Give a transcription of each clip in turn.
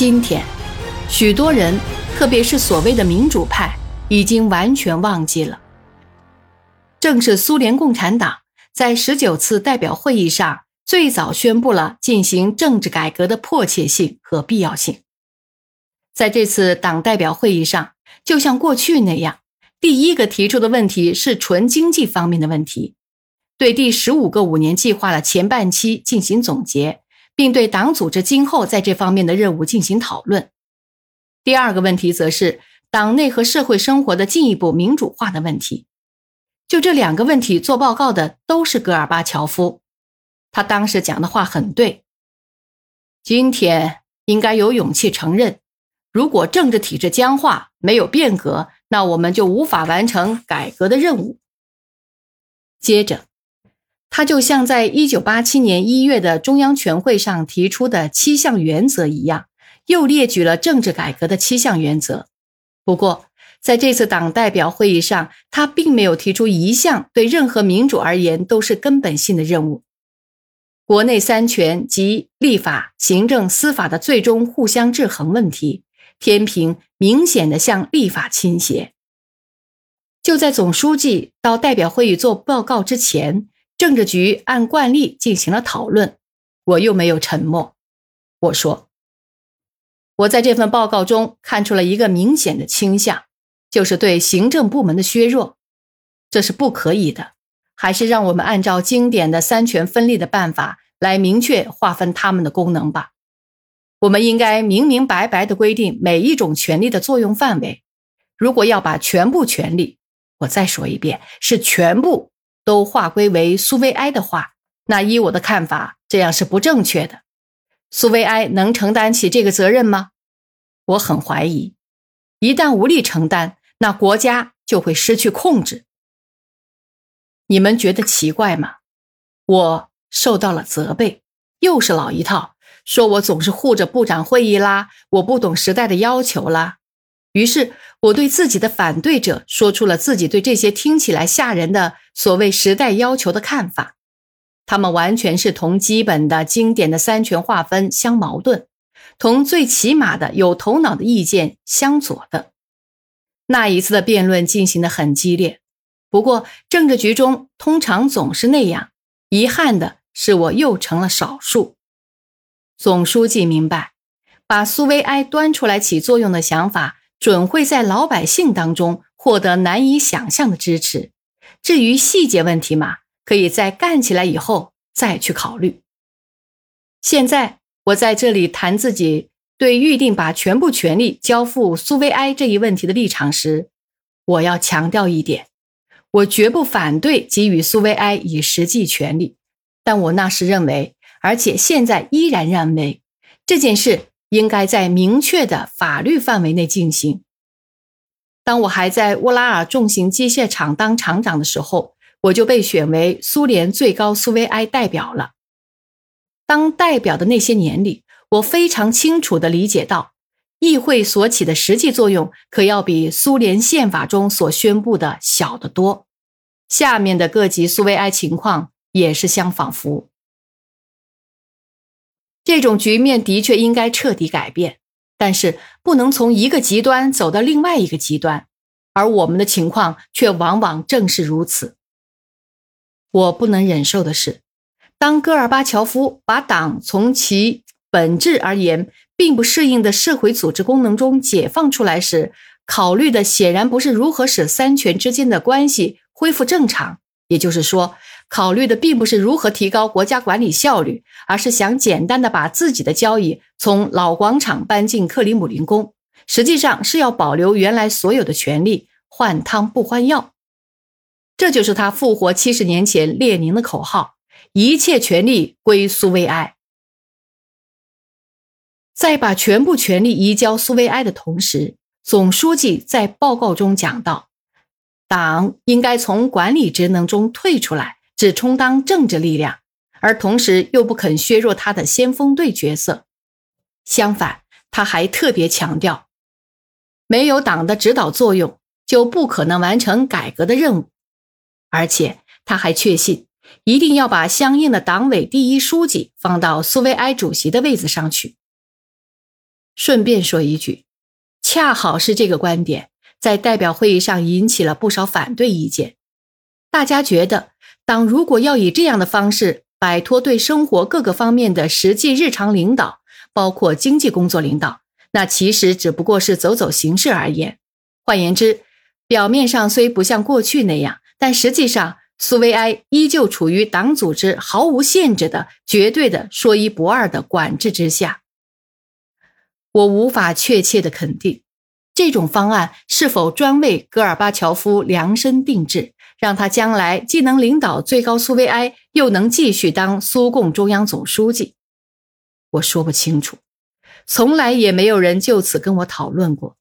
今天，许多人，特别是所谓的民主派，已经完全忘记了，正是苏联共产党在十九次代表会议上最早宣布了进行政治改革的迫切性和必要性。在这次党代表会议上，就像过去那样，第一个提出的问题是纯经济方面的问题，对第十五个五年计划的前半期进行总结。并对党组织今后在这方面的任务进行讨论。第二个问题则是党内和社会生活的进一步民主化的问题。就这两个问题做报告的都是戈尔巴乔夫，他当时讲的话很对。今天应该有勇气承认，如果政治体制僵化，没有变革，那我们就无法完成改革的任务。接着。他就像在一九八七年一月的中央全会上提出的七项原则一样，又列举了政治改革的七项原则。不过，在这次党代表会议上，他并没有提出一项对任何民主而言都是根本性的任务：国内三权及立法、行政、司法的最终互相制衡问题。天平明显的向立法倾斜。就在总书记到代表会议做报告之前。政治局按惯例进行了讨论，我又没有沉默。我说：“我在这份报告中看出了一个明显的倾向，就是对行政部门的削弱，这是不可以的。还是让我们按照经典的三权分立的办法来明确划分他们的功能吧。我们应该明明白白地规定每一种权利的作用范围。如果要把全部权利，我再说一遍，是全部。”都划归为苏维埃的话，那依我的看法，这样是不正确的。苏维埃能承担起这个责任吗？我很怀疑。一旦无力承担，那国家就会失去控制。你们觉得奇怪吗？我受到了责备，又是老一套，说我总是护着部长会议啦，我不懂时代的要求啦。于是，我对自己的反对者说出了自己对这些听起来吓人的所谓时代要求的看法。他们完全是同基本的、经典的三权划分相矛盾，同最起码的有头脑的意见相左的。那一次的辩论进行的很激烈，不过政治局中通常总是那样。遗憾的是，我又成了少数。总书记明白，把苏维埃端出来起作用的想法。准会在老百姓当中获得难以想象的支持。至于细节问题嘛，可以在干起来以后再去考虑。现在我在这里谈自己对预定把全部权力交付苏维埃这一问题的立场时，我要强调一点：我绝不反对给予苏维埃以实际权利，但我那时认为，而且现在依然认为这件事。应该在明确的法律范围内进行。当我还在乌拉尔重型机械厂当厂长的时候，我就被选为苏联最高苏维埃代表了。当代表的那些年里，我非常清楚地理解到，议会所起的实际作用可要比苏联宪法中所宣布的小得多。下面的各级苏维埃情况也是相仿佛。这种局面的确应该彻底改变，但是不能从一个极端走到另外一个极端，而我们的情况却往往正是如此。我不能忍受的是，当戈尔巴乔夫把党从其本质而言并不适应的社会组织功能中解放出来时，考虑的显然不是如何使三权之间的关系恢复正常，也就是说。考虑的并不是如何提高国家管理效率，而是想简单的把自己的交易从老广场搬进克里姆林宫，实际上是要保留原来所有的权利，换汤不换药。这就是他复活七十年前列宁的口号：一切权利归苏维埃。在把全部权力移交苏维埃的同时，总书记在报告中讲到，党应该从管理职能中退出来。只充当政治力量，而同时又不肯削弱他的先锋队角色。相反，他还特别强调，没有党的指导作用，就不可能完成改革的任务。而且，他还确信，一定要把相应的党委第一书记放到苏维埃主席的位子上去。顺便说一句，恰好是这个观点在代表会议上引起了不少反对意见。大家觉得，党如果要以这样的方式摆脱对生活各个方面的实际日常领导，包括经济工作领导，那其实只不过是走走形式而言。换言之，表面上虽不像过去那样，但实际上苏维埃依旧处于党组织毫无限制的、绝对的说一不二的管制之下。我无法确切的肯定，这种方案是否专为戈尔巴乔夫量身定制，让他将来既能领导最高苏维埃，又能继续当苏共中央总书记。我说不清楚，从来也没有人就此跟我讨论过。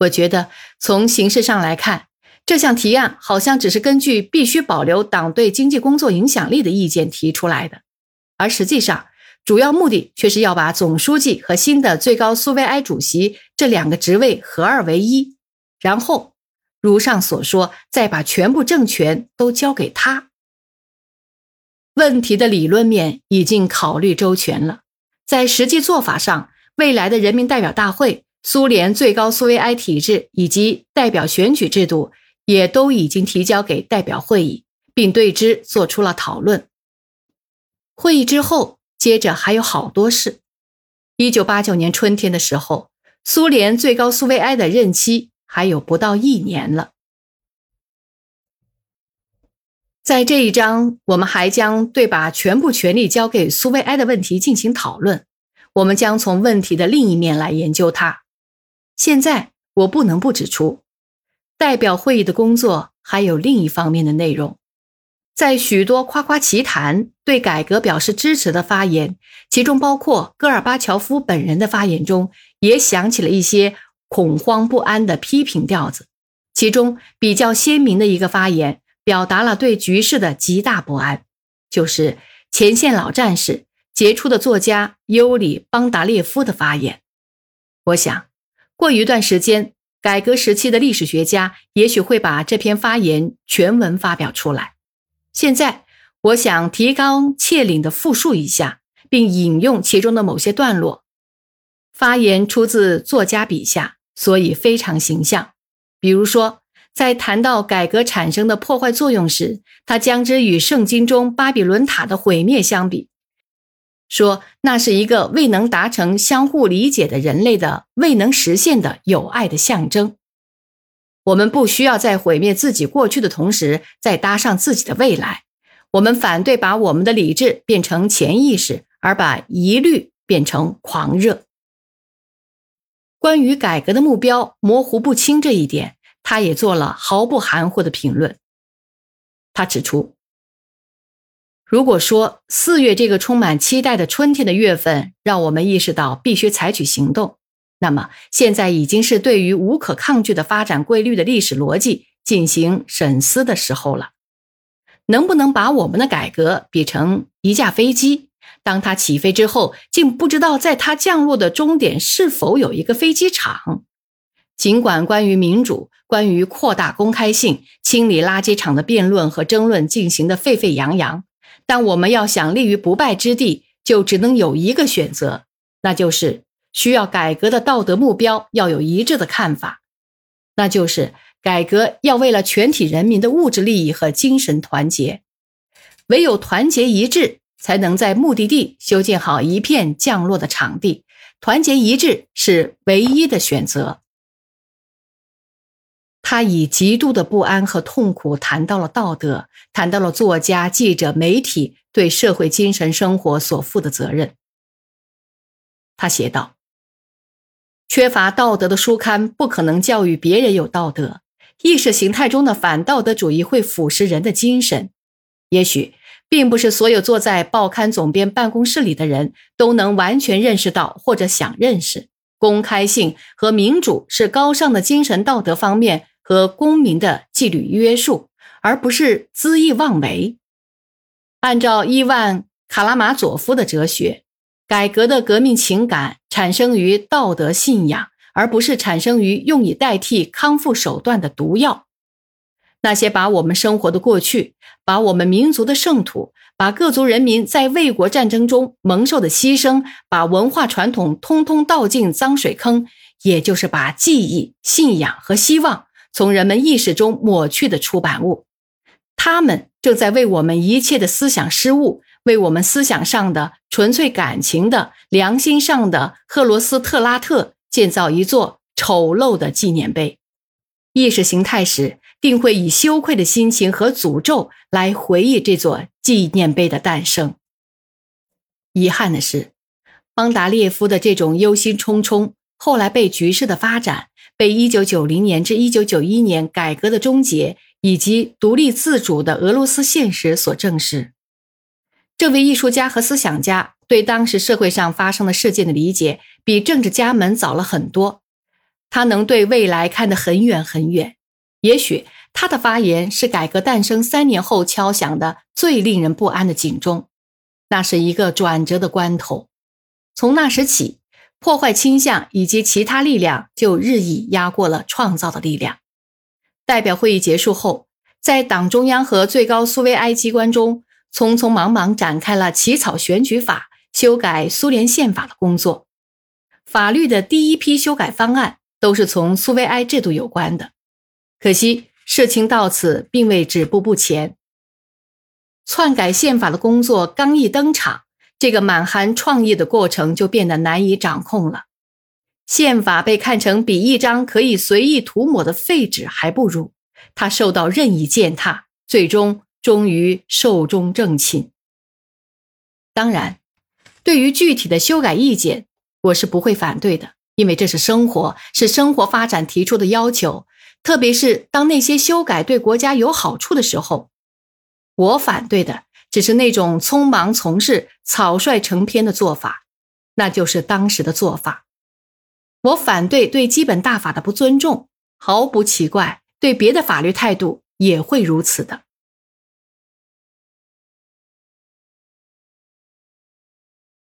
我觉得从形式上来看，这项提案好像只是根据必须保留党对经济工作影响力的意见提出来的，而实际上。主要目的却是要把总书记和新的最高苏维埃主席这两个职位合二为一，然后如上所说，再把全部政权都交给他。问题的理论面已经考虑周全了，在实际做法上，未来的人民代表大会、苏联最高苏维埃体制以及代表选举制度也都已经提交给代表会议，并对之做出了讨论。会议之后。接着还有好多事。一九八九年春天的时候，苏联最高苏维埃的任期还有不到一年了。在这一章，我们还将对把全部权力交给苏维埃的问题进行讨论。我们将从问题的另一面来研究它。现在，我不能不指出，代表会议的工作还有另一方面的内容。在许多夸夸其谈、对改革表示支持的发言，其中包括戈尔巴乔夫本人的发言中，也响起了一些恐慌不安的批评调子。其中比较鲜明的一个发言，表达了对局势的极大不安，就是前线老战士、杰出的作家尤里·邦达列夫的发言。我想，过一段时间，改革时期的历史学家也许会把这篇发言全文发表出来。现在，我想提纲挈领的复述一下，并引用其中的某些段落。发言出自作家笔下，所以非常形象。比如说，在谈到改革产生的破坏作用时，他将之与圣经中巴比伦塔的毁灭相比，说那是一个未能达成相互理解的人类的未能实现的友爱的象征。我们不需要在毁灭自己过去的同时，再搭上自己的未来。我们反对把我们的理智变成潜意识，而把疑虑变成狂热。关于改革的目标模糊不清这一点，他也做了毫不含糊的评论。他指出，如果说四月这个充满期待的春天的月份，让我们意识到必须采取行动。那么，现在已经是对于无可抗拒的发展规律的历史逻辑进行审思的时候了。能不能把我们的改革比成一架飞机？当它起飞之后，竟不知道在它降落的终点是否有一个飞机场？尽管关于民主、关于扩大公开性、清理垃圾场的辩论和争论进行的沸沸扬扬，但我们要想立于不败之地，就只能有一个选择，那就是。需要改革的道德目标要有一致的看法，那就是改革要为了全体人民的物质利益和精神团结，唯有团结一致，才能在目的地修建好一片降落的场地。团结一致是唯一的选择。他以极度的不安和痛苦谈到了道德，谈到了作家、记者、媒体对社会精神生活所负的责任。他写道。缺乏道德的书刊不可能教育别人有道德。意识形态中的反道德主义会腐蚀人的精神。也许并不是所有坐在报刊总编办公室里的人都能完全认识到或者想认识公开性和民主是高尚的精神道德方面和公民的纪律约束，而不是恣意妄为。按照伊万·卡拉马佐夫的哲学。改革的革命情感产生于道德信仰，而不是产生于用以代替康复手段的毒药。那些把我们生活的过去、把我们民族的圣土，把各族人民在卫国战争中蒙受的牺牲，把文化传统通通倒进脏水坑，也就是把记忆、信仰和希望从人们意识中抹去的出版物。他们正在为我们一切的思想失误，为我们思想上的纯粹感情的良心上的赫罗斯特拉特建造一座丑陋的纪念碑。意识形态史定会以羞愧的心情和诅咒来回忆这座纪念碑的诞生。遗憾的是，邦达列夫的这种忧心忡忡，后来被局势的发展、被1990年至1991年改革的终结。以及独立自主的俄罗斯现实所证实，这位艺术家和思想家对当时社会上发生的事件的理解，比政治家们早了很多。他能对未来看得很远很远。也许他的发言是改革诞生三年后敲响的最令人不安的警钟。那是一个转折的关头。从那时起，破坏倾向以及其他力量就日益压过了创造的力量。代表会议结束后，在党中央和最高苏维埃机关中，匆匆忙忙展开了起草选举法、修改苏联宪法的工作。法律的第一批修改方案都是从苏维埃制度有关的。可惜事情到此并未止步不前。篡改宪法的工作刚一登场，这个满含创意的过程就变得难以掌控了。宪法被看成比一张可以随意涂抹的废纸还不如，它受到任意践踏，最终终于寿终正寝。当然，对于具体的修改意见，我是不会反对的，因为这是生活，是生活发展提出的要求。特别是当那些修改对国家有好处的时候，我反对的只是那种匆忙从事、草率成篇的做法，那就是当时的做法。我反对对基本大法的不尊重，毫不奇怪，对别的法律态度也会如此的。